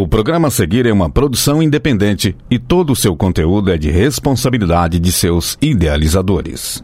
O programa a seguir é uma produção independente e todo o seu conteúdo é de responsabilidade de seus idealizadores.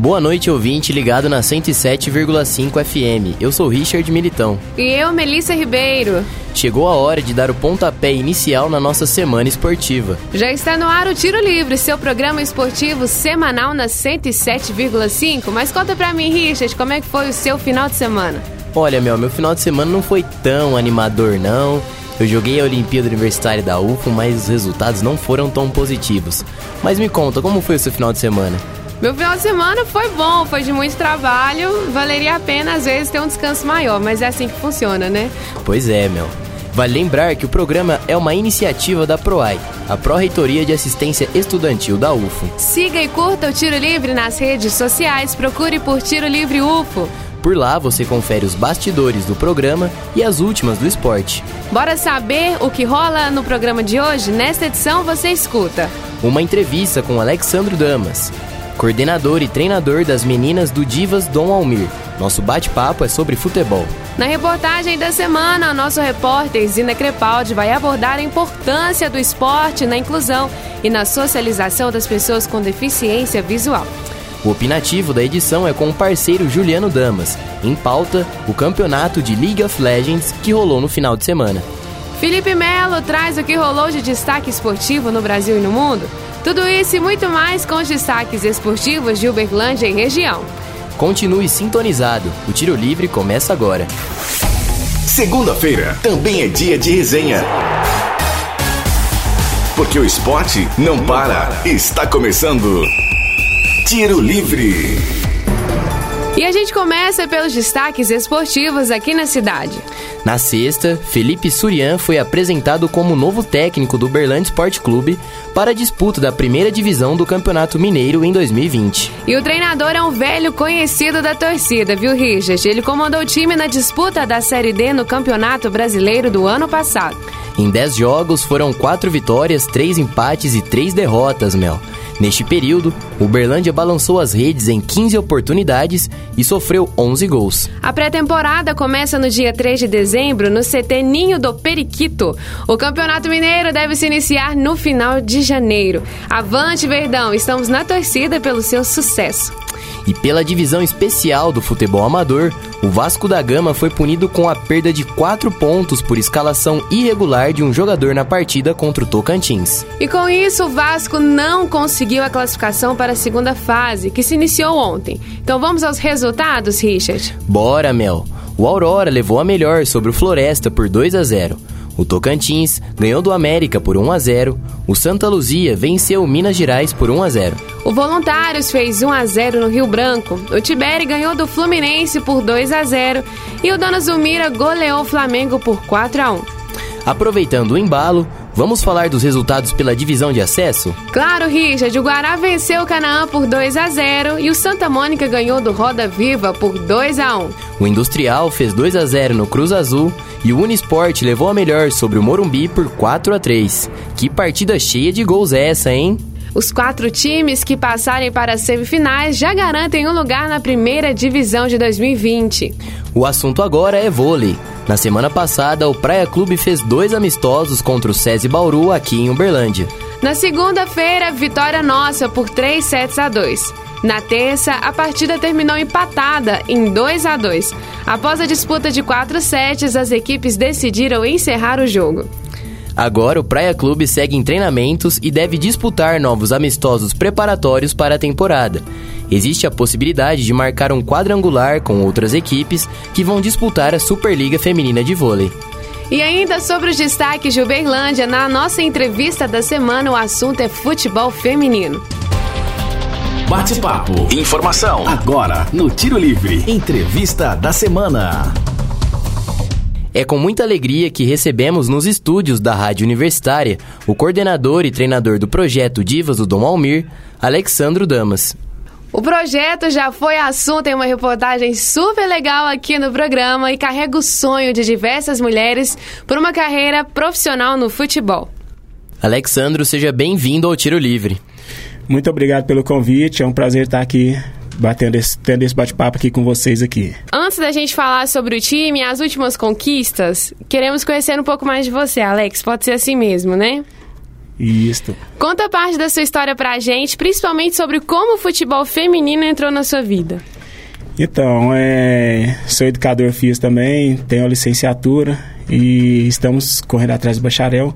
Boa noite, ouvinte ligado na 107,5 FM. Eu sou Richard Militão. E eu, Melissa Ribeiro. Chegou a hora de dar o pontapé inicial na nossa semana esportiva. Já está no ar o Tiro Livre, seu programa esportivo semanal na 107,5. Mas conta pra mim, Richard, como é que foi o seu final de semana? Olha, meu, meu final de semana não foi tão animador, não. Eu joguei a Olimpíada Universitária da UFO, mas os resultados não foram tão positivos. Mas me conta, como foi o seu final de semana? Meu final de semana foi bom, foi de muito trabalho. Valeria a pena, às vezes, ter um descanso maior, mas é assim que funciona, né? Pois é, Mel. Vale lembrar que o programa é uma iniciativa da PROAI, a Pró-Reitoria de Assistência Estudantil da UFO. Siga e curta o Tiro Livre nas redes sociais, procure por Tiro Livre UFO. Por lá você confere os bastidores do programa e as últimas do esporte. Bora saber o que rola no programa de hoje? Nesta edição você escuta uma entrevista com Alexandro Damas, coordenador e treinador das meninas do Divas Dom Almir. Nosso bate-papo é sobre futebol. Na reportagem da semana, nosso repórter Zina Crepaldi vai abordar a importância do esporte na inclusão e na socialização das pessoas com deficiência visual. O opinativo da edição é com o parceiro Juliano Damas. Em pauta, o campeonato de League of Legends que rolou no final de semana. Felipe Melo traz o que rolou de destaque esportivo no Brasil e no mundo. Tudo isso e muito mais com os destaques esportivos de Uberlândia e região. Continue sintonizado. O Tiro Livre começa agora. Segunda-feira também é dia de resenha. Porque o esporte não para. Está começando. Tiro Livre. E a gente começa pelos destaques esportivos aqui na cidade. Na sexta, Felipe Surian foi apresentado como novo técnico do Berlândia Sport Clube para a disputa da primeira divisão do Campeonato Mineiro em 2020. E o treinador é um velho conhecido da torcida, viu, Richard? Ele comandou o time na disputa da Série D no Campeonato Brasileiro do ano passado. Em 10 jogos foram 4 vitórias, 3 empates e 3 derrotas, Mel. Neste período, o Berlândia balançou as redes em 15 oportunidades e sofreu 11 gols. A pré-temporada começa no dia 3 de dezembro no CT Ninho do Periquito. O Campeonato Mineiro deve se iniciar no final de janeiro. Avante, Verdão! Estamos na torcida pelo seu sucesso. E pela divisão especial do futebol amador, o Vasco da Gama foi punido com a perda de 4 pontos por escalação irregular de um jogador na partida contra o Tocantins. E com isso, o Vasco não conseguiu a classificação para a segunda fase, que se iniciou ontem. Então vamos aos resultados, Richard? Bora, Mel. O Aurora levou a melhor sobre o Floresta por 2 a 0. O Tocantins ganhou do América por 1 a 0. O Santa Luzia venceu o Minas Gerais por 1 a 0. O Voluntários fez 1 a 0 no Rio Branco. O Tiberi ganhou do Fluminense por 2 a 0 e o Dona Zumira goleou o Flamengo por 4 a 1. Aproveitando o embalo, Vamos falar dos resultados pela divisão de acesso? Claro, Richard. O Guará venceu o Canaã por 2 a 0 e o Santa Mônica ganhou do Roda Viva por 2 a 1. O Industrial fez 2 a 0 no Cruz Azul e o Unisport levou a melhor sobre o Morumbi por 4 a 3. Que partida cheia de gols é essa, hein? Os quatro times que passarem para as semifinais já garantem um lugar na primeira divisão de 2020. O assunto agora é vôlei. Na semana passada, o Praia Clube fez dois amistosos contra o SESI Bauru aqui em Uberlândia. Na segunda-feira, vitória nossa por 3 sets a 2. Na terça, a partida terminou empatada em 2 a 2. Após a disputa de quatro sets, as equipes decidiram encerrar o jogo. Agora o Praia Clube segue em treinamentos e deve disputar novos amistosos preparatórios para a temporada. Existe a possibilidade de marcar um quadrangular com outras equipes que vão disputar a Superliga Feminina de Vôlei. E ainda sobre os destaques de Uberlândia, na nossa entrevista da semana, o assunto é futebol feminino. Bate-papo. Informação. Agora, no Tiro Livre. Entrevista da semana. É com muita alegria que recebemos nos estúdios da Rádio Universitária o coordenador e treinador do projeto Divas do Dom Almir, Alexandro Damas. O projeto já foi assunto em uma reportagem super legal aqui no programa e carrega o sonho de diversas mulheres por uma carreira profissional no futebol. Alexandro, seja bem-vindo ao Tiro Livre. Muito obrigado pelo convite, é um prazer estar aqui batendo esse, tendo esse bate-papo aqui com vocês aqui. Antes da gente falar sobre o time e as últimas conquistas, queremos conhecer um pouco mais de você, Alex. Pode ser assim mesmo, né? Isso. Conta parte da sua história pra gente, principalmente sobre como o futebol feminino entrou na sua vida. Então, é, sou educador FIS também, tenho a licenciatura e estamos correndo atrás do bacharel.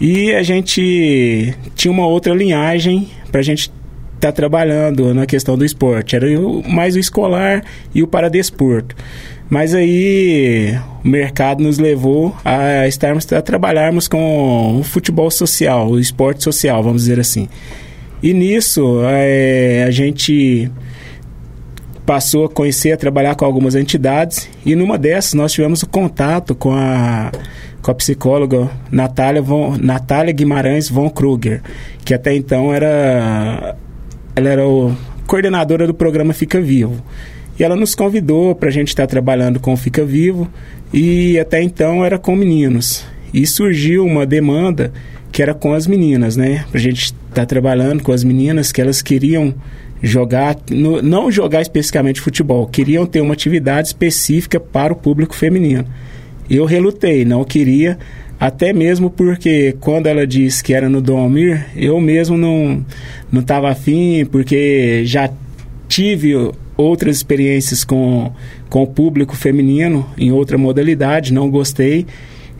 E a gente tinha uma outra linhagem para a gente estar tá trabalhando na questão do esporte. Era mais o escolar e o paradesporto. Mas aí o mercado nos levou a estarmos a trabalharmos com o futebol social, o esporte social, vamos dizer assim. E nisso é, a gente passou a conhecer, a trabalhar com algumas entidades e numa dessas nós tivemos o contato com a com a psicóloga Natália, von, Natália Guimarães von Kruger, que até então era ela era o coordenadora do programa Fica Vivo. E ela nos convidou para a gente estar tá trabalhando com o Fica Vivo e até então era com meninos. E surgiu uma demanda que era com as meninas, né? Para a gente estar tá trabalhando com as meninas que elas queriam jogar, no, não jogar especificamente futebol, queriam ter uma atividade específica para o público feminino. Eu relutei, não queria, até mesmo porque quando ela disse que era no Domir, eu mesmo não não estava afim, porque já tive outras experiências com, com o público feminino em outra modalidade, não gostei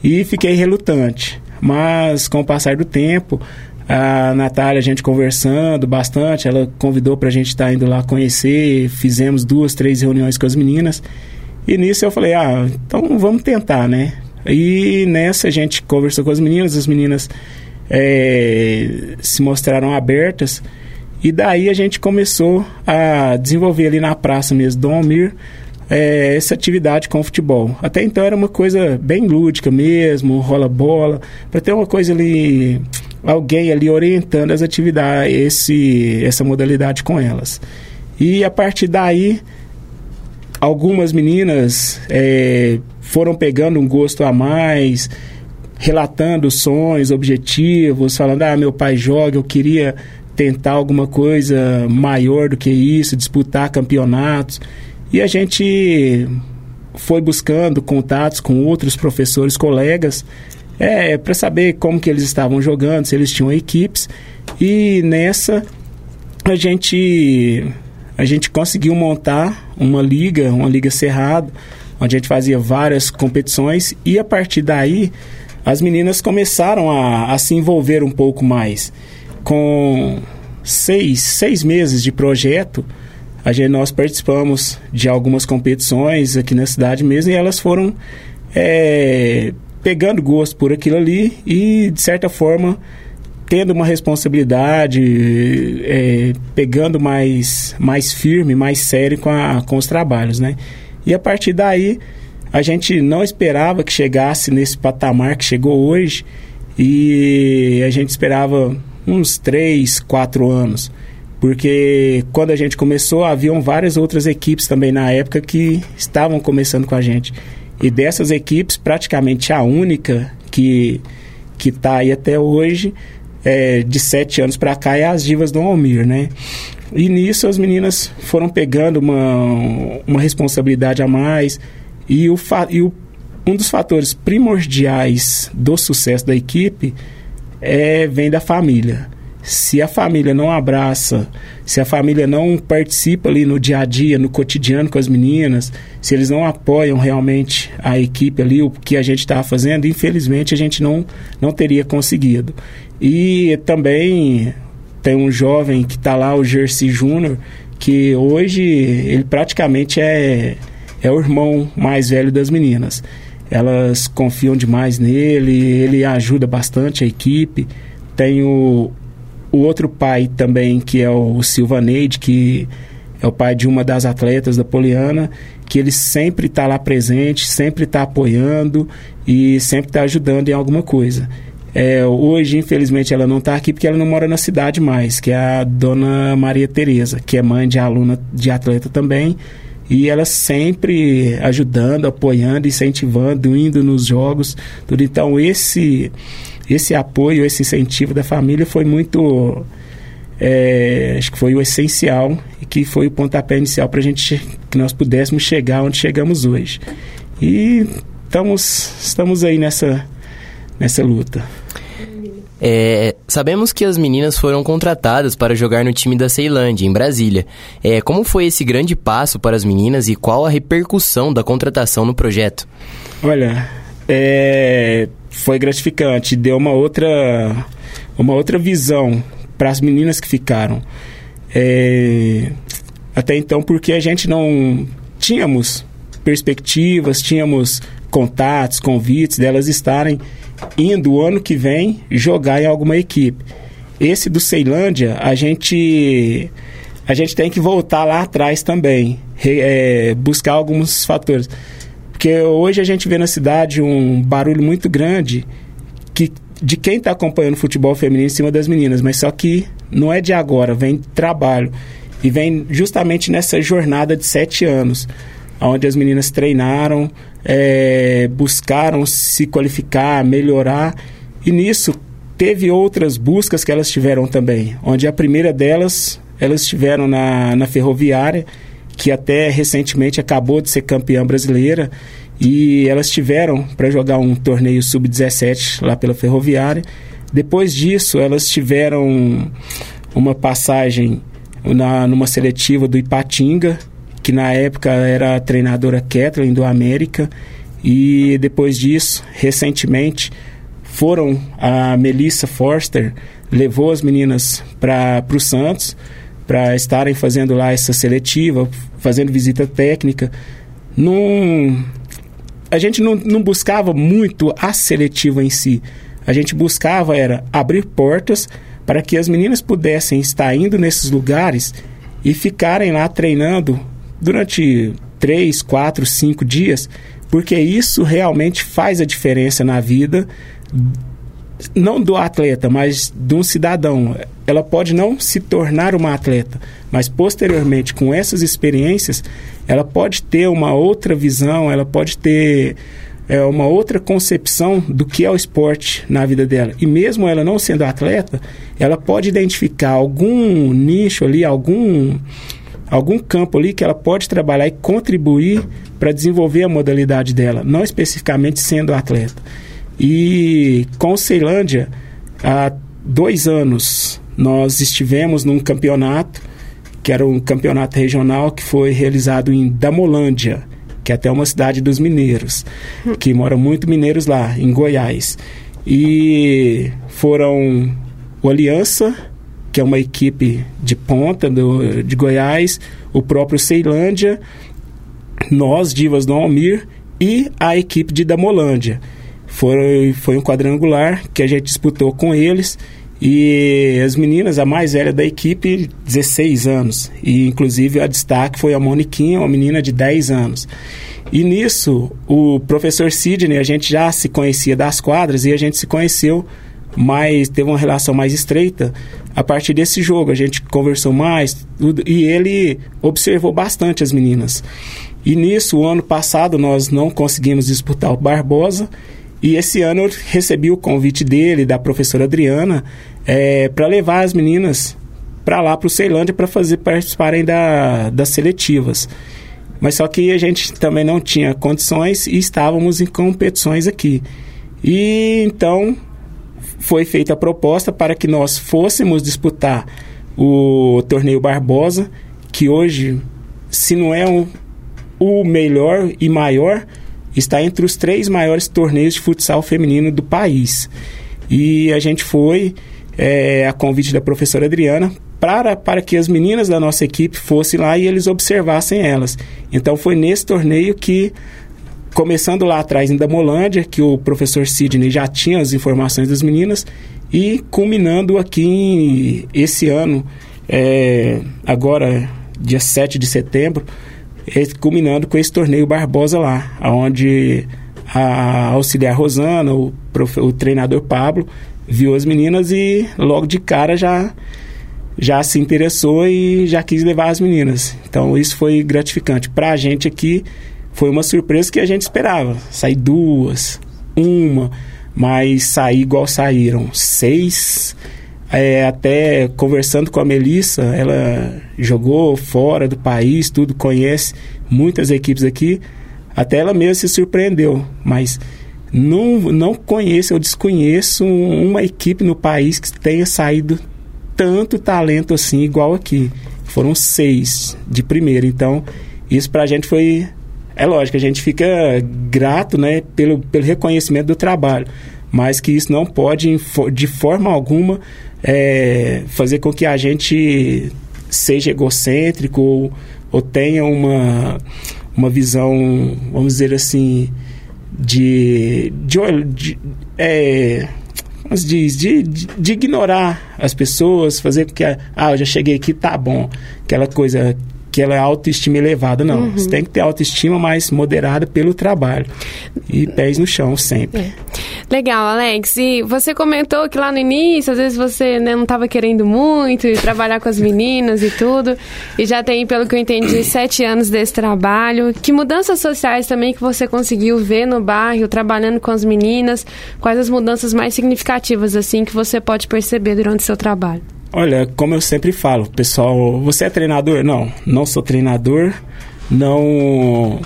e fiquei relutante. Mas com o passar do tempo, a Natália, a gente conversando bastante, ela convidou para a gente estar tá indo lá conhecer, fizemos duas, três reuniões com as meninas. E nisso eu falei, ah, então vamos tentar, né? E nessa a gente conversou com as meninas, as meninas é, se mostraram abertas. E daí a gente começou a desenvolver ali na praça mesmo, Dom Almir, é, essa atividade com o futebol. Até então era uma coisa bem lúdica mesmo, rola bola, para ter uma coisa ali alguém ali orientando as atividades, esse, essa modalidade com elas. E a partir daí, algumas meninas é, foram pegando um gosto a mais, relatando sonhos, objetivos, falando: ah, meu pai joga, eu queria tentar alguma coisa maior do que isso, disputar campeonatos. E a gente foi buscando contatos com outros professores, colegas, é, para saber como que eles estavam jogando, se eles tinham equipes. E nessa a gente a gente conseguiu montar uma liga, uma liga cerrada, onde a gente fazia várias competições e a partir daí as meninas começaram a, a se envolver um pouco mais. Com seis, seis meses de projeto, a gente, nós participamos de algumas competições aqui na cidade mesmo e elas foram é, pegando gosto por aquilo ali e, de certa forma, tendo uma responsabilidade, é, pegando mais, mais firme, mais sério com, a, com os trabalhos, né? E a partir daí, a gente não esperava que chegasse nesse patamar que chegou hoje e a gente esperava uns 3, 4 anos. Porque quando a gente começou, haviam várias outras equipes também na época que estavam começando com a gente. E dessas equipes, praticamente a única que que está aí até hoje, é, de sete anos para cá, é as Divas do Almir, né? E nisso as meninas foram pegando uma, uma responsabilidade a mais. E, o, e o, um dos fatores primordiais do sucesso da equipe é, vem da família se a família não abraça, se a família não participa ali no dia a dia, no cotidiano com as meninas, se eles não apoiam realmente a equipe ali, o que a gente estava fazendo, infelizmente a gente não, não teria conseguido. E também tem um jovem que está lá, o Jersey Júnior, que hoje ele praticamente é, é o irmão mais velho das meninas. Elas confiam demais nele, ele ajuda bastante a equipe. Tem o, o outro pai também, que é o Silva Neide, que é o pai de uma das atletas da Poliana, que ele sempre está lá presente, sempre está apoiando e sempre está ajudando em alguma coisa. É, hoje, infelizmente, ela não está aqui porque ela não mora na cidade mais, que é a dona Maria Tereza, que é mãe de aluna de atleta também. E ela sempre ajudando, apoiando, incentivando, indo nos jogos, tudo. Então, esse esse apoio, esse incentivo da família foi muito. É, acho que foi o essencial que foi o pontapé inicial para a gente que nós pudéssemos chegar onde chegamos hoje. E estamos, estamos aí nessa, nessa luta. É, sabemos que as meninas foram contratadas para jogar no time da Ceilândia, em Brasília. É, como foi esse grande passo para as meninas e qual a repercussão da contratação no projeto? Olha, é, foi gratificante, deu uma outra, uma outra visão para as meninas que ficaram. É, até então, porque a gente não tínhamos perspectivas, tínhamos contatos, convites delas estarem indo o ano que vem jogar em alguma equipe. Esse do Ceilândia, a gente a gente tem que voltar lá atrás também, é, buscar alguns fatores. Porque hoje a gente vê na cidade um barulho muito grande que, de quem está acompanhando o futebol feminino em cima das meninas, mas só que não é de agora, vem trabalho. E vem justamente nessa jornada de sete anos, onde as meninas treinaram, é, buscaram se qualificar, melhorar, e nisso teve outras buscas que elas tiveram também, onde a primeira delas, elas estiveram na, na ferroviária, que até recentemente acabou de ser campeã brasileira, e elas tiveram para jogar um torneio sub-17 lá pela ferroviária. Depois disso, elas tiveram uma passagem na, numa seletiva do Ipatinga, que na época era a treinadora Kathleen do América, e depois disso, recentemente, foram a Melissa Forster levou as meninas para o Santos para estarem fazendo lá essa seletiva, fazendo visita técnica. Num, a gente não, não buscava muito a seletiva em si. A gente buscava era abrir portas para que as meninas pudessem estar indo nesses lugares e ficarem lá treinando durante três, quatro, cinco dias, porque isso realmente faz a diferença na vida não do atleta, mas de um cidadão. Ela pode não se tornar uma atleta, mas posteriormente, com essas experiências, ela pode ter uma outra visão, ela pode ter é, uma outra concepção do que é o esporte na vida dela. E mesmo ela não sendo atleta, ela pode identificar algum nicho ali, algum algum campo ali que ela pode trabalhar e contribuir para desenvolver a modalidade dela, não especificamente sendo atleta. E com Ceilândia, há dois anos, nós estivemos num campeonato, que era um campeonato regional que foi realizado em Damolândia, que é até uma cidade dos mineiros, que moram muito mineiros lá, em Goiás. E foram o Aliança, que é uma equipe de ponta do, de Goiás, o próprio Ceilândia, nós, Divas do Almir, e a equipe de Damolândia. Foi, foi um quadrangular que a gente disputou com eles. E as meninas, a mais velha da equipe, 16 anos. E inclusive a destaque foi a Moniquinha, uma menina de 10 anos. E nisso, o professor Sidney, a gente já se conhecia das quadras e a gente se conheceu mais, teve uma relação mais estreita a partir desse jogo. A gente conversou mais tudo, e ele observou bastante as meninas. E nisso, o ano passado, nós não conseguimos disputar o Barbosa. E esse ano eu recebi o convite dele, da professora Adriana, é, para levar as meninas para lá, para o Ceilândia, para fazer participarem da, das seletivas. Mas só que a gente também não tinha condições e estávamos em competições aqui. E então foi feita a proposta para que nós fôssemos disputar o torneio Barbosa, que hoje, se não é um, o melhor e maior, está entre os três maiores torneios de futsal feminino do país. E a gente foi, é, a convite da professora Adriana, para, para que as meninas da nossa equipe fossem lá e eles observassem elas. Então foi nesse torneio que começando lá atrás em Damolândia, que o professor Sidney já tinha as informações das meninas, e culminando aqui esse ano, é, agora dia 7 de setembro, é, culminando com esse torneio Barbosa lá, onde a auxiliar Rosana, o, profe, o treinador Pablo, viu as meninas e logo de cara já já se interessou e já quis levar as meninas. Então isso foi gratificante. Para a gente aqui, foi uma surpresa que a gente esperava. Sair duas, uma, mas sair igual saíram seis. é, até conversando com a Melissa, ela jogou fora do país, tudo, conhece muitas equipes aqui. Até ela mesma se surpreendeu, mas não, não conheço, eu desconheço uma equipe no país que tenha saído tanto talento assim, igual aqui. Foram seis de primeira, então isso pra gente foi. É lógico, a gente fica grato né, pelo, pelo reconhecimento do trabalho, mas que isso não pode, de forma alguma, é, fazer com que a gente seja egocêntrico ou, ou tenha uma, uma visão, vamos dizer assim, de, de, de é, diz, de, de, de, ignorar as pessoas, fazer com que, ah, eu já cheguei aqui, tá bom. Aquela coisa aquela autoestima elevada, não. Uhum. Você tem que ter autoestima mais moderada pelo trabalho. E pés no chão sempre. É. Legal, Alex. E você comentou que lá no início, às vezes você né, não estava querendo muito trabalhar com as meninas e tudo. E já tem, pelo que eu entendi, sete anos desse trabalho. Que mudanças sociais também que você conseguiu ver no bairro, trabalhando com as meninas? Quais as mudanças mais significativas, assim, que você pode perceber durante o seu trabalho? Olha, como eu sempre falo, pessoal, você é treinador? Não, não sou treinador, não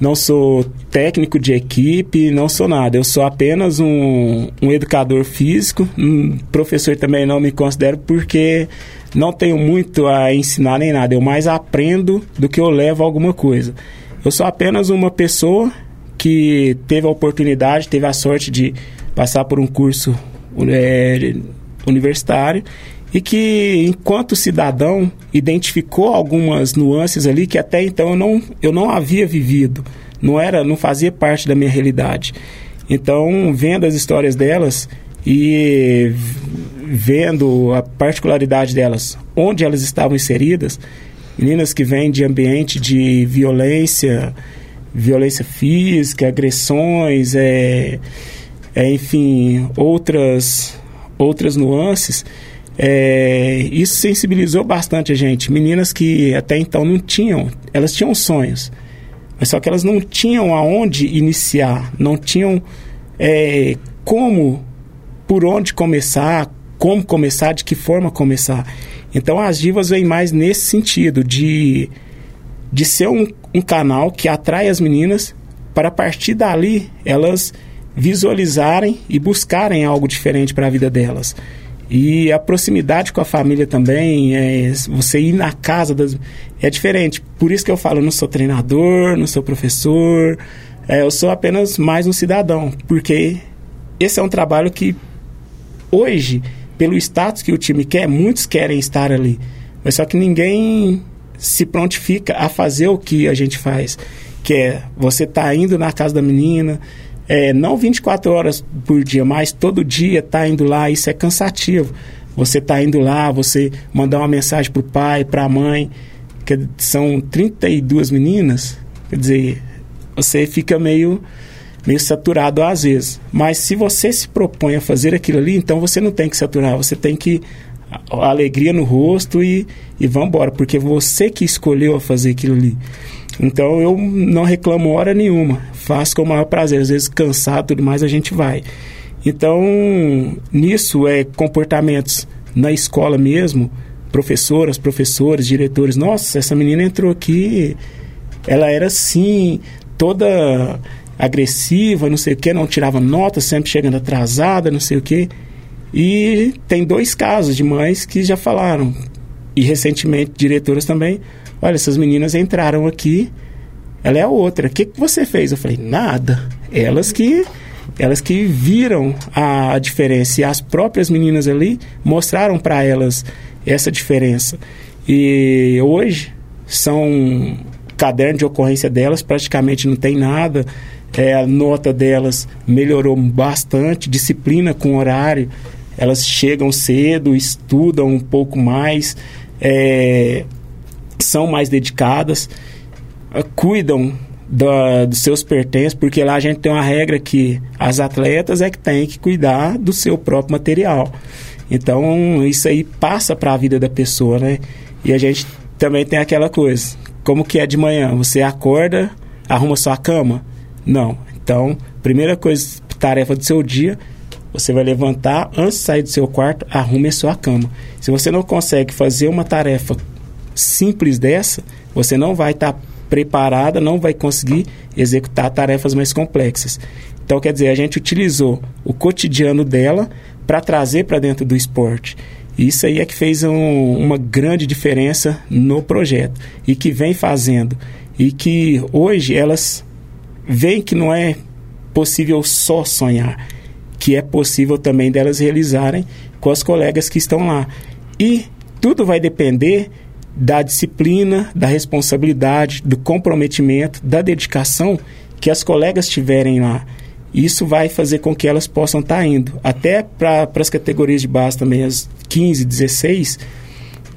não sou técnico de equipe, não sou nada. Eu sou apenas um, um educador físico, um professor também não me considero porque não tenho muito a ensinar nem nada. Eu mais aprendo do que eu levo alguma coisa. Eu sou apenas uma pessoa que teve a oportunidade, teve a sorte de passar por um curso é, universitário e que, enquanto cidadão, identificou algumas nuances ali que até então eu não, eu não havia vivido, não era, não fazia parte da minha realidade. Então, vendo as histórias delas e vendo a particularidade delas, onde elas estavam inseridas, meninas que vêm de ambiente de violência, violência física, agressões, é, é enfim, outras outras nuances é, isso sensibilizou bastante a gente. Meninas que até então não tinham, elas tinham sonhos, mas só que elas não tinham aonde iniciar, não tinham é, como, por onde começar, como começar, de que forma começar. Então as divas vêm mais nesse sentido, de, de ser um, um canal que atrai as meninas para a partir dali elas visualizarem e buscarem algo diferente para a vida delas. E a proximidade com a família também, é, você ir na casa das. É diferente. Por isso que eu falo, não sou treinador, não sou professor, é, eu sou apenas mais um cidadão. Porque esse é um trabalho que, hoje, pelo status que o time quer, muitos querem estar ali. Mas só que ninguém se prontifica a fazer o que a gente faz. Que é você tá indo na casa da menina, é, não 24 horas por dia, mas todo dia tá indo lá, isso é cansativo. Você tá indo lá, você mandar uma mensagem pro pai, pra mãe, que são 32 meninas, quer dizer, você fica meio meio saturado às vezes. Mas se você se propõe a fazer aquilo ali, então você não tem que saturar, você tem que a alegria no rosto e, e vamos embora, porque você que escolheu a fazer aquilo ali. Então eu não reclamo hora nenhuma, faço com o maior prazer. Às vezes cansado tudo mais a gente vai. Então nisso é comportamentos na escola mesmo, professoras, professores, diretores. Nossa, essa menina entrou aqui, ela era assim, toda agressiva, não sei o que, não tirava nota, sempre chegando atrasada, não sei o que. E tem dois casos de mães que já falaram, e recentemente diretoras também, Olha, essas meninas entraram aqui, ela é a outra. O que, que você fez? Eu falei, nada. Elas que elas que viram a, diferença e as próprias meninas ali mostraram para elas essa diferença. E hoje são caderno de ocorrência delas praticamente não tem nada. É, a nota delas melhorou bastante, disciplina com horário. Elas chegam cedo, estudam um pouco mais. É, são mais dedicadas, uh, cuidam da, dos seus pertences, porque lá a gente tem uma regra que as atletas é que tem que cuidar do seu próprio material. Então, isso aí passa para a vida da pessoa, né? E a gente também tem aquela coisa, como que é de manhã? Você acorda, arruma sua cama? Não. Então, primeira coisa, tarefa do seu dia, Você vai levantar, antes de sair do seu quarto, arrume a sua cama. Se você não consegue fazer uma tarefa simples dessa, você não vai estar tá preparada, não vai conseguir executar tarefas mais complexas. Então, quer dizer, a gente utilizou o cotidiano dela para trazer para dentro do esporte. Isso aí é que fez um, uma grande diferença no projeto e que vem fazendo. E que hoje elas veem que não é possível só sonhar, que é possível também delas realizarem com as colegas que estão lá. E tudo vai depender da disciplina, da responsabilidade, do comprometimento, da dedicação que as colegas tiverem lá. Isso vai fazer com que elas possam estar tá indo. Até para as categorias de base também, as 15, 16,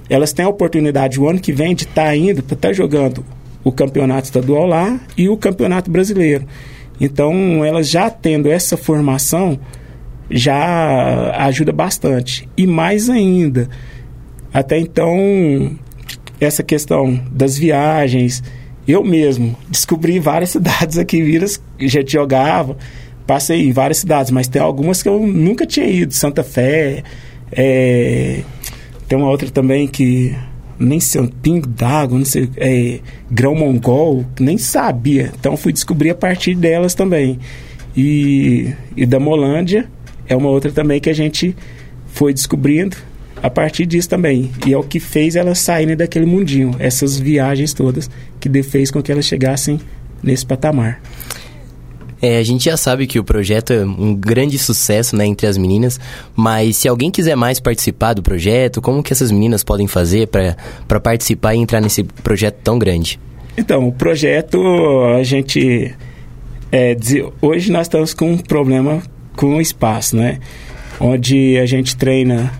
elas têm a oportunidade o ano que vem de estar tá indo para estar tá jogando o campeonato estadual lá e o campeonato brasileiro. Então, elas já tendo essa formação, já ajuda bastante. E mais ainda, até então, essa questão das viagens, eu mesmo descobri várias cidades aqui em Viras, já jogava, passei em várias cidades, mas tem algumas que eu nunca tinha ido. Santa Fé, é, tem uma outra também que nem sei, um pingo d'água, não sei, é, grão mongol, nem sabia. Então fui descobrir a partir delas também. E, e da Molândia é uma outra também que a gente foi descobrindo a partir disso também. E é o que fez elas saírem daquele mundinho, essas viagens todas, que fez com que elas chegassem nesse patamar. É, a gente já sabe que o projeto é um grande sucesso né, entre as meninas, mas se alguém quiser mais participar do projeto, como que essas meninas podem fazer para participar e entrar nesse projeto tão grande? Então, o projeto, a gente. É, hoje nós estamos com um problema com o espaço, né? Onde a gente treina,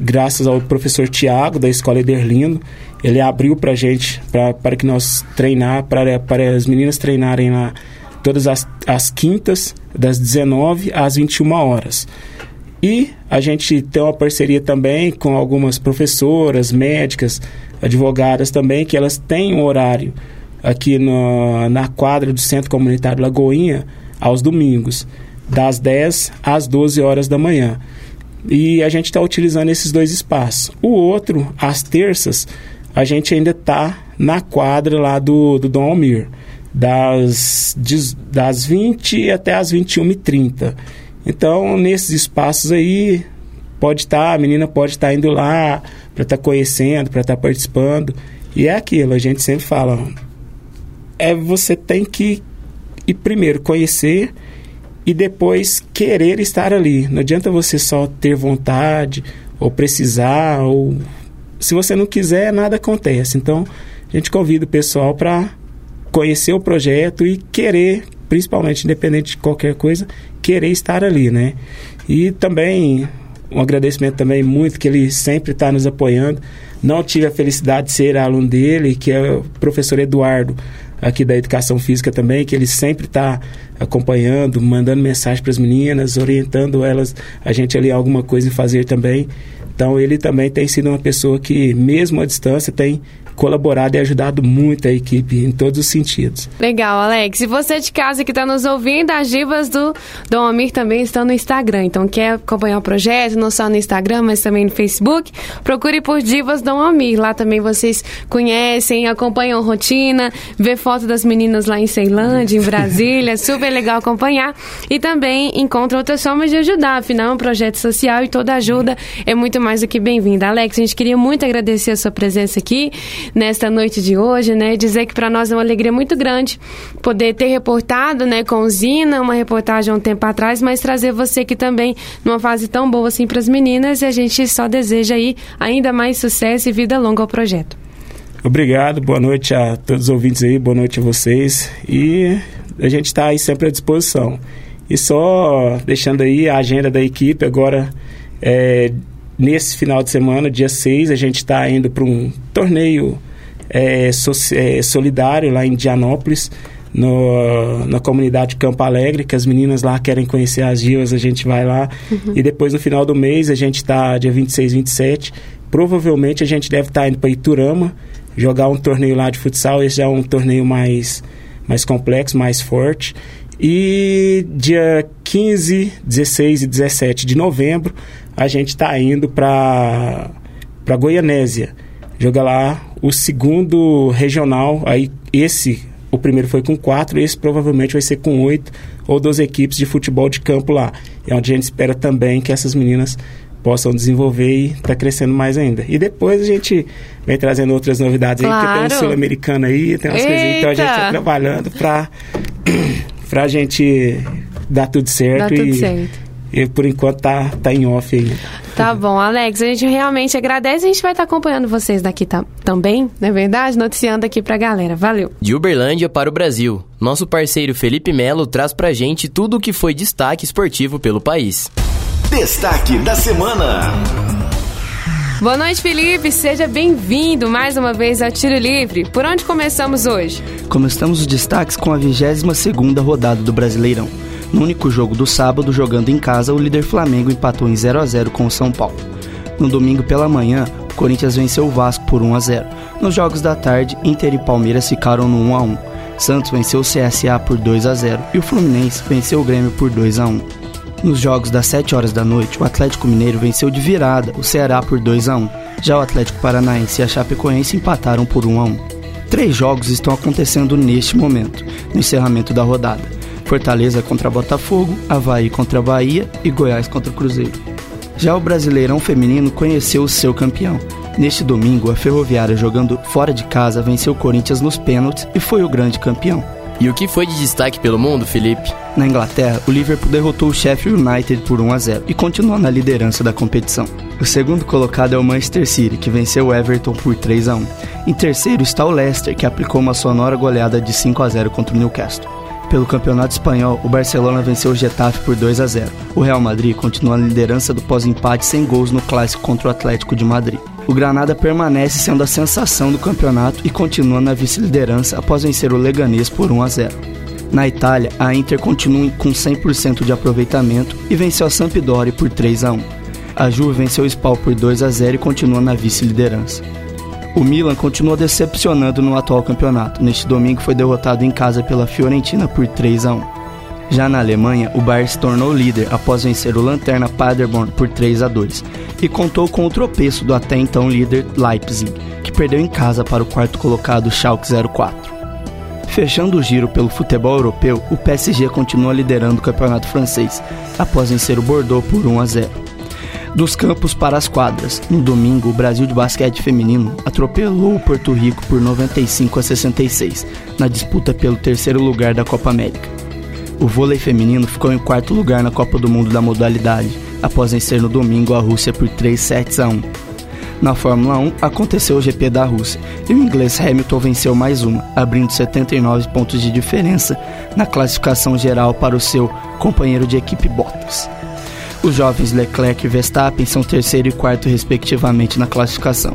graças ao professor Tiago, da Escola Ederlindo, ele abriu para gente, para que nós treinar, para, para as meninas treinarem lá todas as, as quintas, das 19 às 21 horas. E a gente tem uma parceria também com algumas professoras, médicas, advogadas também, que elas têm um horário aqui no, na quadra do Centro Comunitário Lagoinha aos domingos, das 10 às 12 horas da manhã. E a gente está utilizando esses dois espaços. O outro, às terças, a gente ainda está na quadra lá do, do Dom Almir das, das 20 até as 21h30. Então, nesses espaços aí, pode estar, tá, a menina pode estar tá indo lá para estar tá conhecendo, para estar tá participando. E é aquilo, a gente sempre fala, é você tem que ir primeiro conhecer e depois querer estar ali. Não adianta você só ter vontade ou precisar ou se você não quiser, nada acontece. Então, a gente convida o pessoal para conhecer o projeto e querer, principalmente independente de qualquer coisa, querer estar ali, né? E também um agradecimento também muito que ele sempre está nos apoiando. Não tive a felicidade de ser aluno dele, que é o professor Eduardo, aqui da Educação Física também, que ele sempre está acompanhando, mandando mensagem para as meninas, orientando elas, a gente ali alguma coisa em fazer também. Então ele também tem sido uma pessoa que, mesmo à distância, tem colaborado e ajudado muito a equipe em todos os sentidos. Legal, Alex. E você de casa que está nos ouvindo, as divas do Dom Amir também estão no Instagram. Então, quer acompanhar o projeto, não só no Instagram, mas também no Facebook, procure por Divas Dom Amir. Lá também vocês conhecem, acompanham rotina, vê foto das meninas lá em Ceilândia, em Brasília. super legal acompanhar. E também encontra outras formas de ajudar. Afinal, é um projeto social e toda ajuda é muito mais do que bem-vinda. Alex, a gente queria muito agradecer a sua presença aqui nesta noite de hoje, né? Dizer que para nós é uma alegria muito grande poder ter reportado, né, com Zina, uma reportagem há um tempo atrás, mas trazer você aqui também numa fase tão boa assim para as meninas e a gente só deseja aí ainda mais sucesso e vida longa ao projeto. Obrigado, boa noite a todos os ouvintes aí, boa noite a vocês e a gente está aí sempre à disposição. E só deixando aí a agenda da equipe agora, é, Nesse final de semana, dia 6, a gente está indo para um torneio é, so, é, solidário lá em Dianópolis, no, na comunidade Campo Alegre, que as meninas lá querem conhecer as divas, a gente vai lá. Uhum. E depois, no final do mês, a gente está, dia 26, 27, provavelmente a gente deve estar tá indo para Iturama, jogar um torneio lá de futsal. Esse é um torneio mais, mais complexo, mais forte. E dia 15, 16 e 17 de novembro, a gente está indo para para Goianésia. Joga lá o segundo regional, aí esse, o primeiro foi com quatro, esse provavelmente vai ser com oito ou 12 equipes de futebol de campo lá. É onde a gente espera também que essas meninas possam desenvolver e tá crescendo mais ainda. E depois a gente vem trazendo outras novidades Claro. aí, porque tem um sul-americano aí, tem umas coisas aí, então a gente Eita. tá trabalhando pra, pra gente dar tudo certo. Dá tudo e, certo. E por enquanto tá, tá em off aí. Tá bom, Alex, a gente realmente agradece. A gente vai estar acompanhando vocês daqui tam- também, não é verdade? Noticiando aqui pra galera. Valeu. De Uberlândia para o Brasil, nosso parceiro Felipe Melo traz pra gente tudo o que foi destaque esportivo pelo país. Destaque da semana. Boa noite, Felipe. Seja bem-vindo mais uma vez ao Tiro Livre. Por onde começamos hoje? Começamos os destaques com a 22ª rodada do Brasileirão. No único jogo do sábado, jogando em casa, o líder Flamengo empatou em 0 a 0 com o São Paulo. No domingo pela manhã, o Corinthians venceu o Vasco por 1 a 0. Nos jogos da tarde, Inter e Palmeiras ficaram no 1 a 1. Santos venceu o CSA por 2 a 0 e o Fluminense venceu o Grêmio por 2 a 1. Nos jogos das 7 horas da noite, o Atlético Mineiro venceu de virada o Ceará por 2 a 1. Já o Atlético Paranaense e a Chapecoense empataram por 1 a 1. Três jogos estão acontecendo neste momento, no encerramento da rodada. Fortaleza contra Botafogo, Havaí contra Bahia e Goiás contra Cruzeiro. Já o Brasileirão Feminino conheceu o seu campeão. Neste domingo, a Ferroviária, jogando fora de casa, venceu o Corinthians nos pênaltis e foi o grande campeão. E o que foi de destaque pelo mundo, Felipe? Na Inglaterra, o Liverpool derrotou o Sheffield United por 1 a 0 e continua na liderança da competição. O segundo colocado é o Manchester City, que venceu o Everton por 3 a 1. Em terceiro está o Leicester, que aplicou uma sonora goleada de 5 a 0 contra o Newcastle. Pelo Campeonato Espanhol, o Barcelona venceu o Getafe por 2 a 0. O Real Madrid continua na liderança do pós-empate sem gols no clássico contra o Atlético de Madrid. O Granada permanece sendo a sensação do campeonato e continua na vice-liderança após vencer o Leganês por 1 a 0. Na Itália, a Inter continua com 100% de aproveitamento e venceu a Sampdoria por 3 a 1. A Juve venceu o Spal por 2 a 0 e continua na vice-liderança. O Milan continua decepcionando no atual campeonato. Neste domingo foi derrotado em casa pela Fiorentina por 3 a 1. Já na Alemanha, o Bayern se tornou líder após vencer o Lanterna Paderborn por 3 a 2 e contou com o tropeço do até então líder Leipzig, que perdeu em casa para o quarto colocado Schalke 04. Fechando o giro pelo futebol europeu, o PSG continua liderando o campeonato francês, após vencer o Bordeaux por 1 a 0. Dos campos para as quadras, no domingo, o Brasil de basquete feminino atropelou o Porto Rico por 95 a 66, na disputa pelo terceiro lugar da Copa América. O vôlei feminino ficou em quarto lugar na Copa do Mundo da modalidade, após vencer no domingo a Rússia por 3 sets a 1. Na Fórmula 1, aconteceu o GP da Rússia e o inglês Hamilton venceu mais uma, abrindo 79 pontos de diferença na classificação geral para o seu companheiro de equipe Bottas. Os jovens Leclerc e Verstappen são terceiro e quarto, respectivamente, na classificação.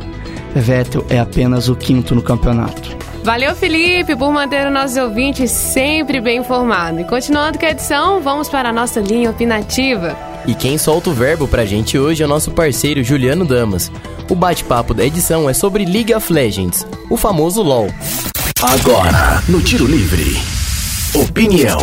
Vettel é apenas o quinto no campeonato. Valeu, Felipe, por manter o nosso ouvinte sempre bem informado. E continuando com a edição, vamos para a nossa linha opinativa. E quem solta o verbo pra gente hoje é o nosso parceiro Juliano Damas. O bate-papo da edição é sobre League of Legends, o famoso LoL. Agora, no Tiro Livre. Opinião.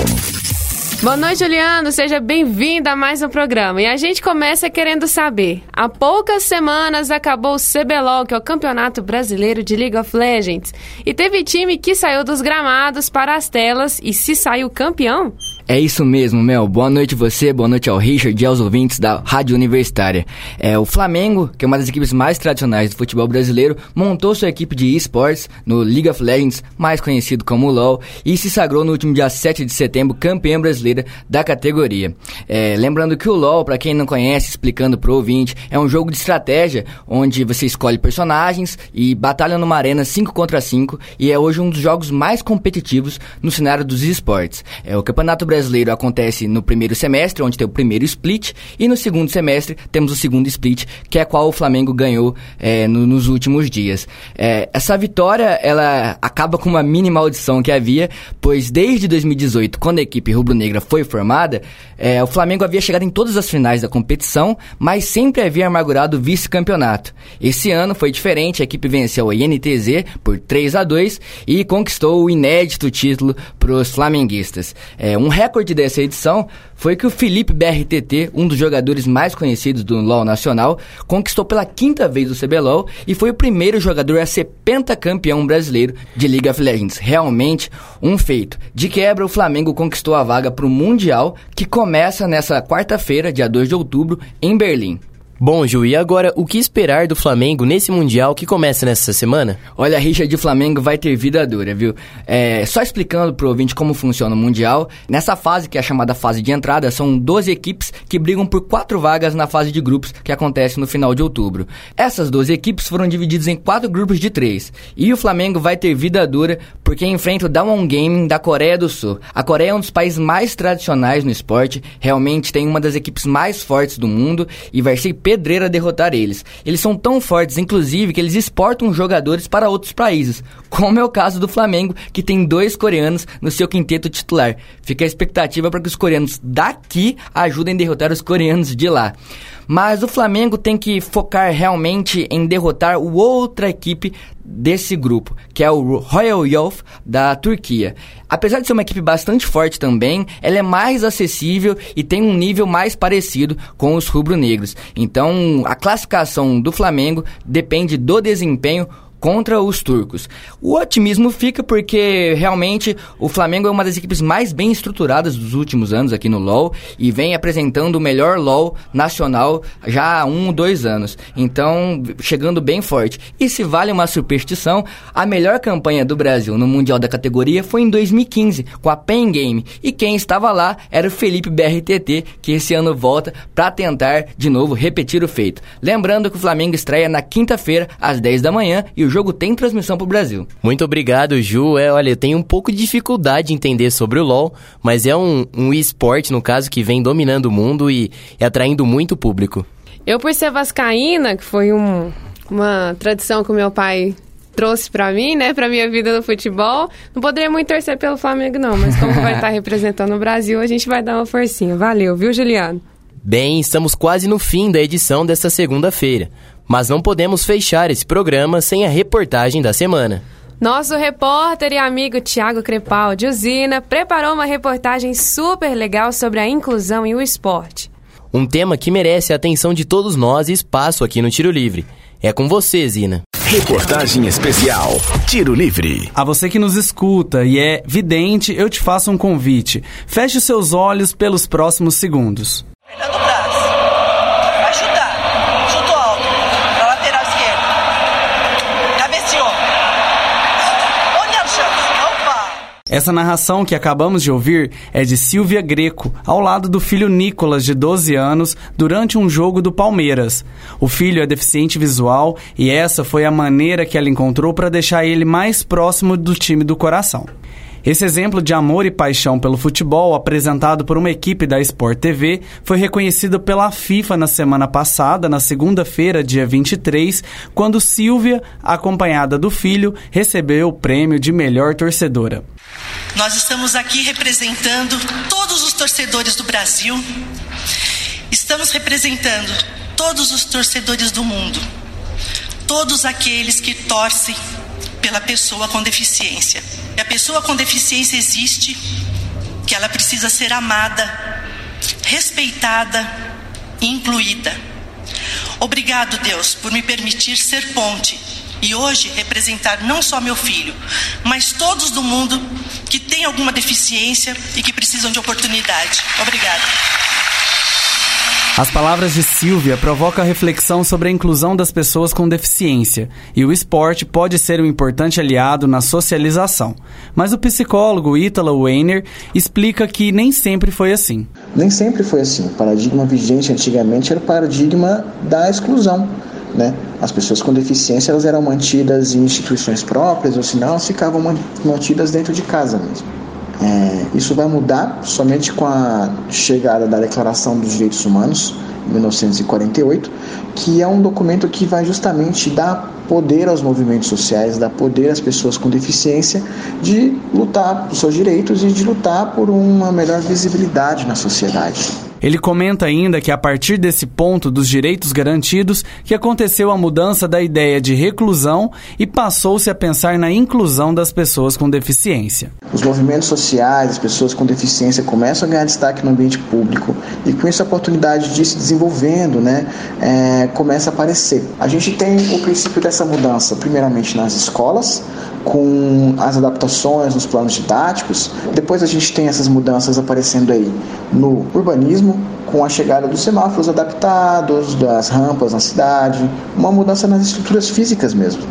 Boa noite, Juliano. Seja bem-vindo a mais um programa. E a gente começa querendo saber: há poucas semanas acabou o CBLOL, que é o Campeonato Brasileiro de League of Legends, e teve time que saiu dos gramados para as telas e se saiu campeão? É isso mesmo, Mel. Boa noite você, boa noite ao Richard e aos ouvintes da Rádio Universitária. É, o Flamengo, que é uma das equipes mais tradicionais do futebol brasileiro, montou sua equipe de esportes no League of Legends, mais conhecido como LoL, e se sagrou no último dia 7 de setembro campeã brasileira da categoria. É, lembrando que o LoL, para quem não conhece, explicando pro ouvinte, é um jogo de estratégia onde você escolhe personagens e batalha numa arena 5 contra 5 e é hoje um dos jogos mais competitivos no cenário dos esportes. É, o Campeonato Brasileiro acontece no primeiro semestre, onde tem o primeiro split, e no segundo semestre temos o segundo split, que é qual o Flamengo ganhou é, no- nos últimos dias. É, essa vitória, ela acaba com uma mini maldição que havia, pois desde 2018, quando a equipe rubro-negra foi formada, é, o Flamengo havia chegado em todas as finais da competição, mas sempre havia amargurado o vice-campeonato. Esse ano foi diferente, a equipe venceu a INTZ por 3 a 2 e conquistou o inédito título para os flamenguistas. É, um recorde dessa edição foi que o Felipe BRTT, um dos jogadores mais conhecidos do LoL nacional, conquistou pela quinta vez o CBLOL e foi o primeiro jogador a ser pentacampeão brasileiro de League of Legends. Realmente um feito. De quebra, o Flamengo conquistou a vaga para o Mundial, que começa nessa quarta-feira, dia 2 de outubro, em Berlim. Bom, Ju, e agora o que esperar do Flamengo nesse Mundial que começa nessa semana? Olha, a rixa de Flamengo vai ter vida dura, viu? É, só explicando pro ouvinte como funciona o Mundial, nessa fase, que é a chamada fase de entrada, são 12 equipes que brigam por quatro vagas na fase de grupos, que acontece no final de outubro. Essas 12 equipes foram divididas em quatro grupos de três, e o Flamengo vai ter vida dura porque enfrenta o Damwon Gaming da Coreia do Sul. A Coreia é um dos países mais tradicionais no esporte, realmente tem uma das equipes mais fortes do mundo e vai ser pedreira derrotar eles. Eles são tão fortes, inclusive, que eles exportam jogadores para outros países, como é o caso do Flamengo, que tem dois coreanos no seu quinteto titular. Fica a expectativa para que os coreanos daqui ajudem a derrotar os coreanos de lá. Mas o Flamengo tem que focar realmente em derrotar outra equipe desse grupo, que é o Royal Youth da Turquia. Apesar de ser uma equipe bastante forte também, ela é mais acessível e tem um nível mais parecido com os rubro-negros. Então, a classificação do Flamengo depende do desempenho contra os turcos. O otimismo fica porque realmente o Flamengo é uma das equipes mais bem estruturadas dos últimos anos aqui no LoL e vem apresentando o melhor LoL nacional já há um, dois anos. Então, chegando bem forte. E se vale uma superstição, a melhor campanha do Brasil no Mundial da categoria foi em 2015, com a Pen Game. E quem estava lá era o Felipe BRTT, que esse ano volta para tentar de novo repetir o feito. Lembrando que o Flamengo estreia na quinta-feira, às 10 da manhã, e o jogo tem transmissão pro Brasil. Muito obrigado, Ju. É, olha, eu tenho um pouco de dificuldade de entender sobre o LoL, mas é um, um esporte, no caso, que vem dominando o mundo e, e atraindo muito público. Eu, por ser vascaína, que foi um, uma tradição que o meu pai trouxe para mim, né, para minha vida no futebol, não poderia muito torcer pelo Flamengo não, mas como vai estar representando o Brasil, a gente vai dar uma forcinha. Valeu, viu, Juliano? Bem, estamos quase no fim da edição desta segunda-feira, mas não podemos fechar esse programa sem a reportagem da semana. Nosso repórter e amigo Tiago Crepal, de Usina, preparou uma reportagem super legal sobre a inclusão e o esporte. Um tema que merece a atenção de todos nós e espaço aqui no Tiro Livre. É com você, Zina. Reportagem especial Tiro Livre. A você que nos escuta e é vidente, eu te faço um convite. Feche seus olhos pelos próximos segundos. Fernando. Essa narração que acabamos de ouvir é de Silvia Greco, ao lado do filho Nicolas, de 12 anos, durante um jogo do Palmeiras. O filho é deficiente visual e essa foi a maneira que ela encontrou para deixar ele mais próximo do time do coração. Esse exemplo de amor e paixão pelo futebol, apresentado por uma equipe da Sport TV, foi reconhecido pela FIFA na semana passada, na segunda-feira, dia 23, quando Silvia, acompanhada do filho, recebeu o prêmio de melhor torcedora. Nós estamos aqui representando todos os torcedores do Brasil. Estamos representando todos os torcedores do mundo. Todos aqueles que torcem pela pessoa com deficiência. E a pessoa com deficiência existe, que ela precisa ser amada, respeitada e incluída. Obrigado, Deus, por me permitir ser ponte e hoje representar não só meu filho, mas todos do mundo que têm alguma deficiência e que precisam de oportunidade. Obrigada. As palavras de Silvia provocam reflexão sobre a inclusão das pessoas com deficiência, e o esporte pode ser um importante aliado na socialização. Mas o psicólogo Ítalo Weiner explica que nem sempre foi assim. Nem sempre foi assim. O paradigma vigente antigamente era o paradigma da exclusão. Né? As pessoas com deficiência elas eram mantidas em instituições próprias, ou se não, ficavam mantidas dentro de casa mesmo. É, isso vai mudar somente com a chegada da Declaração dos Direitos Humanos, em 1948, que é um documento que vai justamente dar poder aos movimentos sociais, dar poder às pessoas com deficiência de lutar por seus direitos e de lutar por uma melhor visibilidade na sociedade. Ele comenta ainda que a partir desse ponto dos direitos garantidos que aconteceu a mudança da ideia de reclusão e passou-se a pensar na inclusão das pessoas com deficiência. Os movimentos sociais, as pessoas com deficiência começam a ganhar destaque no ambiente público e com isso a oportunidade de se desenvolvendo, né, é, começa a aparecer. A gente tem o princípio dessa mudança, primeiramente nas escolas, com as adaptações nos planos didáticos. Depois a gente tem essas mudanças aparecendo aí no urbanismo, com a chegada dos semáforos adaptados, das rampas na cidade, uma mudança nas estruturas físicas mesmo.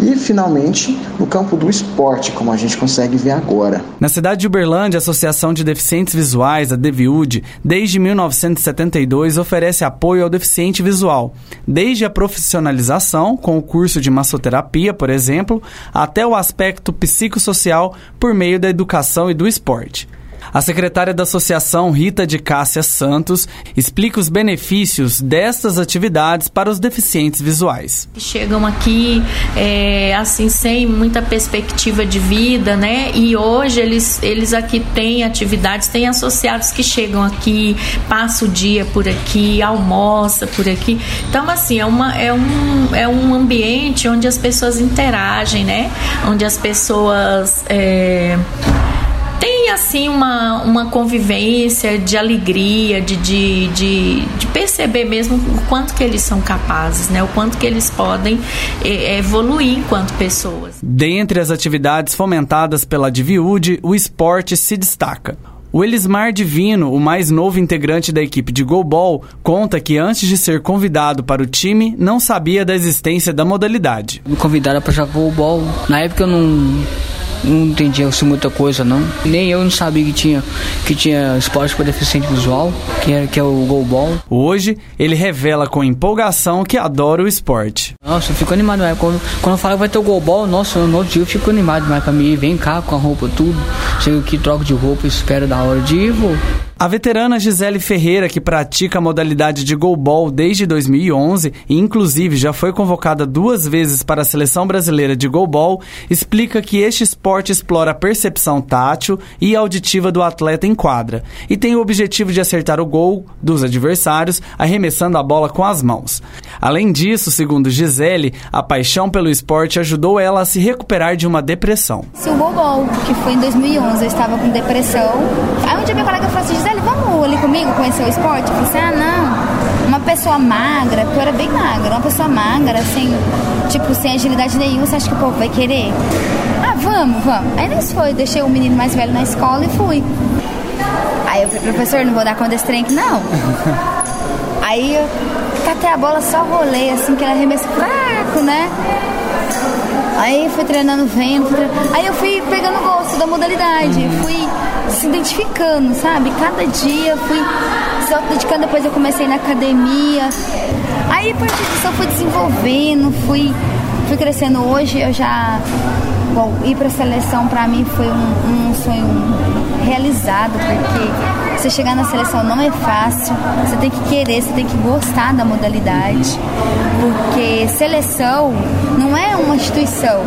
E, finalmente, no campo do esporte, como a gente consegue ver agora. Na cidade de Uberlândia, a Associação de Deficientes Visuais, a DeViud, desde 1972 oferece apoio ao deficiente visual, desde a profissionalização, com o curso de massoterapia, por exemplo, até o aspecto psicossocial por meio da educação e do esporte. A secretária da associação, Rita de Cássia Santos, explica os benefícios destas atividades para os deficientes visuais. Chegam aqui, é, assim, sem muita perspectiva de vida, né? E hoje eles, eles aqui têm atividades, têm associados que chegam aqui, passam o dia por aqui, almoça por aqui. Então, assim, é, uma, é, um, é um ambiente onde as pessoas interagem, né? Onde as pessoas. É, tem assim uma, uma convivência de alegria, de, de, de, de, perceber mesmo o quanto que eles são capazes, né? O quanto que eles podem é, evoluir enquanto pessoas. Dentre as atividades fomentadas pela Diviúde, o esporte se destaca. O Elismar Divino, o mais novo integrante da equipe de goalball, conta que antes de ser convidado para o time, não sabia da existência da modalidade. Me convidaram para jogar goalball. Na época eu não não entendia assim, muita coisa não. Nem eu não sabia que tinha, que tinha esporte para deficiente visual, que é, que é o goalball. Hoje, ele revela com empolgação que adora o esporte. Nossa, eu fico animado, mas quando, quando eu falo que vai ter o goalball, nossa, no outro dia eu fico animado mais pra mim. Vem cá com a roupa tudo, chego aqui, troco de roupa, espero da hora de ir, vou. A veterana Gisele Ferreira, que pratica a modalidade de goalball desde 2011 e inclusive já foi convocada duas vezes para a seleção brasileira de goalball, explica que este esporte explora a percepção tátil e auditiva do atleta em quadra e tem o objetivo de acertar o gol dos adversários arremessando a bola com as mãos. Além disso, segundo Gisele, a paixão pelo esporte ajudou ela a se recuperar de uma depressão. Se o goalball, que foi em 2011, eu estava com depressão, aí um dia minha colega falou assim, Gisele, vamos ali comigo conhecer o esporte? Eu falei assim, ah, não. Uma pessoa magra, porque eu era bem magra, uma pessoa magra, assim, tipo, sem agilidade nenhuma, você acha que o povo vai querer? Ah, vamos, vamos. Aí nós foi, deixei o menino mais velho na escola e fui. Aí eu falei, professor, não vou dar conta desse trem não. Aí eu catei a bola, só rolei, assim, que ela arremesso fraco, né? Aí fui treinando treinando. aí eu fui pegando gosto da modalidade, fui se identificando, sabe? Cada dia fui se dedicando, depois eu comecei na academia. Aí a partir disso eu fui desenvolvendo, fui, fui crescendo. Hoje eu já. Bom, ir para a seleção para mim foi um, um sonho realizado, porque você chegar na seleção não é fácil, você tem que querer, você tem que gostar da modalidade, porque seleção não é uma instituição.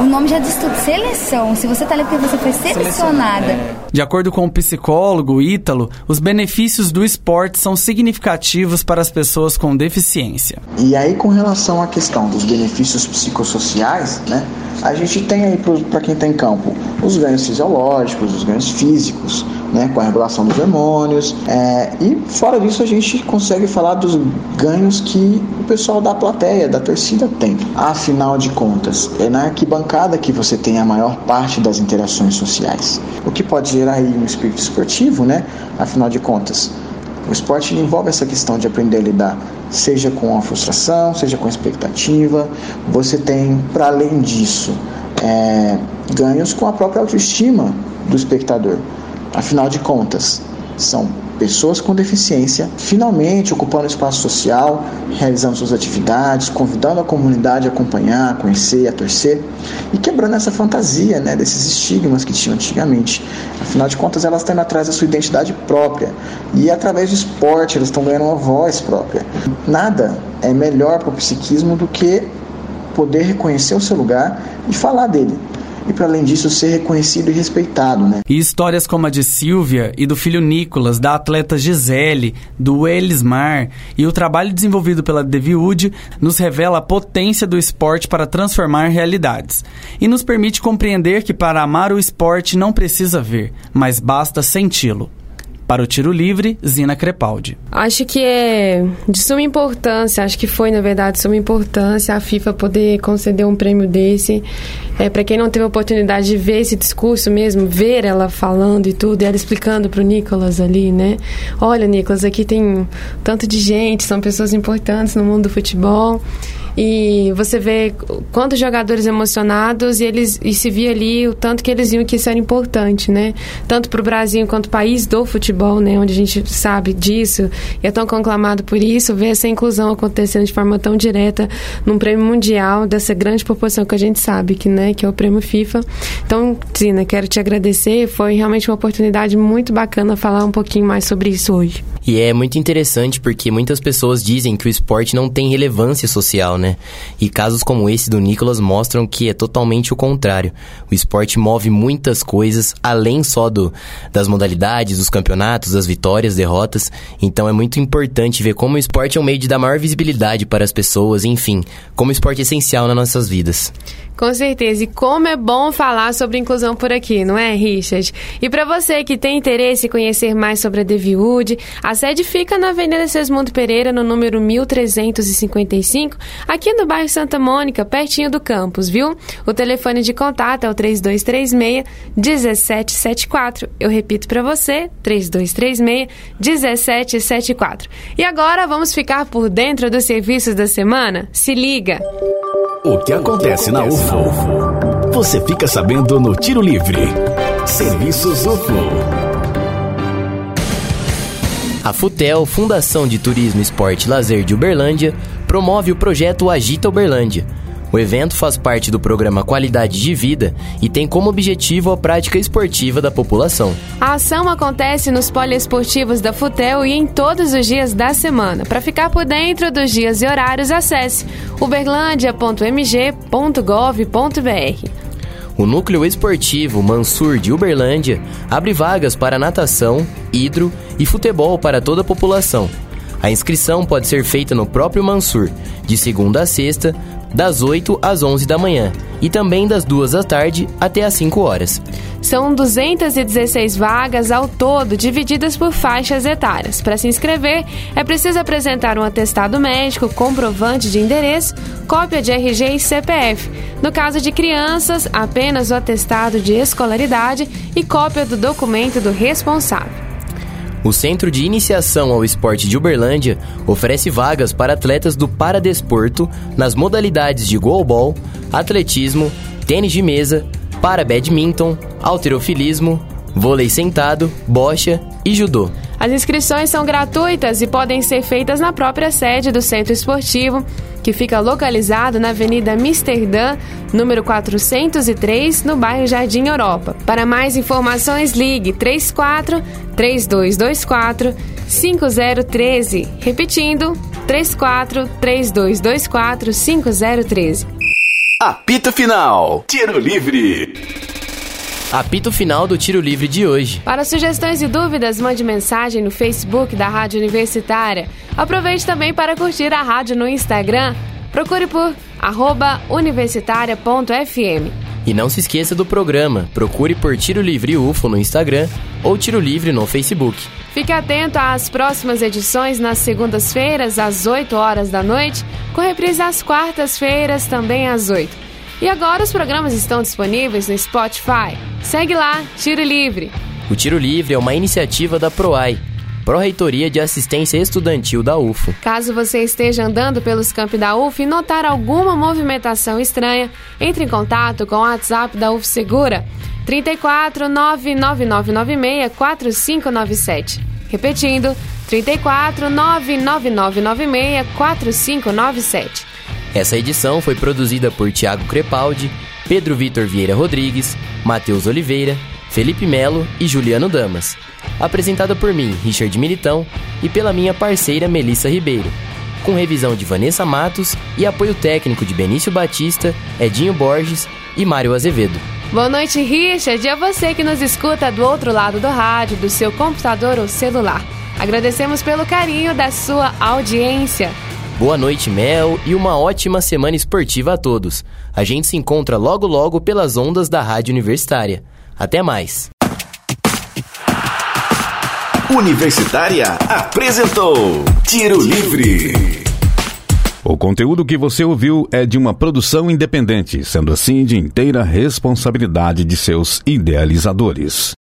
O nome já diz tudo, seleção. Se você está ali porque você foi selecionada. De acordo com o psicólogo Ítalo, os benefícios do esporte são significativos para as pessoas com deficiência. E aí, com relação à questão dos benefícios psicossociais, né? A gente tem aí para quem está em campo os ganhos fisiológicos, os ganhos físicos, né, com a regulação dos hormônios. É, e fora disso, a gente consegue falar dos ganhos que o pessoal da plateia, da torcida tem. Afinal de contas, é na arquibancada que você tem a maior parte das interações sociais. O que pode gerar aí um espírito esportivo, né? Afinal de contas, o esporte envolve essa questão de aprender a lidar, seja com a frustração, seja com a expectativa. Você tem, para além disso, é, ganhos com a própria autoestima do espectador. Afinal de contas, são pessoas com deficiência finalmente ocupando espaço social, realizando suas atividades, convidando a comunidade a acompanhar, a conhecer, a torcer e quebrando essa fantasia né, desses estigmas que tinham antigamente. Afinal de contas, elas estão indo atrás da sua identidade própria e através do esporte elas estão ganhando uma voz própria. Nada é melhor para o psiquismo do que poder reconhecer o seu lugar e falar dele. E para além disso ser reconhecido e respeitado, né? E histórias como a de Silvia e do filho Nicolas, da atleta Gisele, do Elismar e o trabalho desenvolvido pela Deviud nos revela a potência do esporte para transformar realidades e nos permite compreender que para amar o esporte não precisa ver, mas basta senti-lo. Para o tiro livre, Zina Crepaldi. Acho que é de suma importância, acho que foi, na verdade, de suma importância a FIFA poder conceder um prêmio desse. É, para quem não teve a oportunidade de ver esse discurso mesmo, ver ela falando e tudo, e ela explicando pro Nicolas ali, né? Olha, Nicolas, aqui tem tanto de gente, são pessoas importantes no mundo do futebol e você vê quantos jogadores emocionados e eles e se via ali o tanto que eles viam que isso era importante, né? Tanto para o Brasil quanto país do futebol, né? Onde a gente sabe disso e é tão conclamado por isso, ver essa inclusão acontecendo de forma tão direta num prêmio mundial dessa grande proporção que a gente sabe que, né? Que é o prêmio FIFA. Então, Zina, quero te agradecer. Foi realmente uma oportunidade muito bacana falar um pouquinho mais sobre isso hoje. E é muito interessante porque muitas pessoas dizem que o esporte não tem relevância social, né? E casos como esse do Nicolas mostram que é totalmente o contrário. O esporte move muitas coisas além só do, das modalidades, dos campeonatos, das vitórias, derrotas. Então é muito importante ver como o esporte é um meio de dar maior visibilidade para as pessoas, enfim, como o esporte é essencial nas nossas vidas. Com certeza. E como é bom falar sobre inclusão por aqui, não é, Richard? E para você que tem interesse em conhecer mais sobre a Deviwood, a sede fica na Avenida Sesmundo Pereira, no número 1355, aqui no bairro Santa Mônica, pertinho do campus, viu? O telefone de contato é o 3236 1774. Eu repito para você, 3236 1774. E agora vamos ficar por dentro dos serviços da semana? Se liga! O que acontece na UFO? Você fica sabendo no Tiro Livre. Serviços UFO. A FUTEL, Fundação de Turismo, Esporte e Lazer de Uberlândia, promove o projeto Agita Uberlândia. O evento faz parte do programa Qualidade de Vida e tem como objetivo a prática esportiva da população. A ação acontece nos poliesportivos da FUTEL e em todos os dias da semana. Para ficar por dentro dos dias e horários, acesse uberlandia.mg.gov.br. O Núcleo Esportivo Mansur de Uberlândia abre vagas para natação, hidro e futebol para toda a população. A inscrição pode ser feita no próprio Mansur, de segunda a sexta, das 8 às 11 da manhã e também das 2 da tarde até às 5 horas. São 216 vagas ao todo, divididas por faixas etárias. Para se inscrever, é preciso apresentar um atestado médico, comprovante de endereço, cópia de RG e CPF. No caso de crianças, apenas o atestado de escolaridade e cópia do documento do responsável. O Centro de Iniciação ao Esporte de Uberlândia oferece vagas para atletas do paradesporto nas modalidades de goalball, atletismo, tênis de mesa, para badminton, alterofilismo, vôlei sentado, bocha e judô. As inscrições são gratuitas e podem ser feitas na própria sede do Centro Esportivo, que fica localizado na Avenida Amsterdã, número 403, no bairro Jardim Europa. Para mais informações, ligue 34 3224 5013. Repetindo, 34 3224 5013. Apito Final. Tiro Livre. Apito final do tiro livre de hoje. Para sugestões e dúvidas, mande mensagem no Facebook da Rádio Universitária. Aproveite também para curtir a rádio no Instagram. Procure por universitária.fm. E não se esqueça do programa. Procure por Tiro Livre UFO no Instagram ou Tiro Livre no Facebook. Fique atento às próximas edições nas segundas-feiras, às 8 horas da noite, com reprise às quartas-feiras, também às 8. E agora os programas estão disponíveis no Spotify. Segue lá, Tiro Livre. O Tiro Livre é uma iniciativa da PROAI, Pró-Reitoria de Assistência Estudantil da UFO. Caso você esteja andando pelos campos da UF e notar alguma movimentação estranha, entre em contato com o WhatsApp da UF Segura 34 99996 4597. Repetindo, 34 99996 4597. Essa edição foi produzida por Tiago Crepaldi, Pedro Vitor Vieira Rodrigues, Matheus Oliveira, Felipe Melo e Juliano Damas. Apresentada por mim, Richard Militão, e pela minha parceira Melissa Ribeiro. Com revisão de Vanessa Matos e apoio técnico de Benício Batista, Edinho Borges e Mário Azevedo. Boa noite, Richard. E a você que nos escuta do outro lado do rádio, do seu computador ou celular. Agradecemos pelo carinho da sua audiência. Boa noite, Mel, e uma ótima semana esportiva a todos. A gente se encontra logo logo pelas ondas da Rádio Universitária. Até mais. Universitária apresentou Tiro Livre. O conteúdo que você ouviu é de uma produção independente, sendo assim de inteira responsabilidade de seus idealizadores.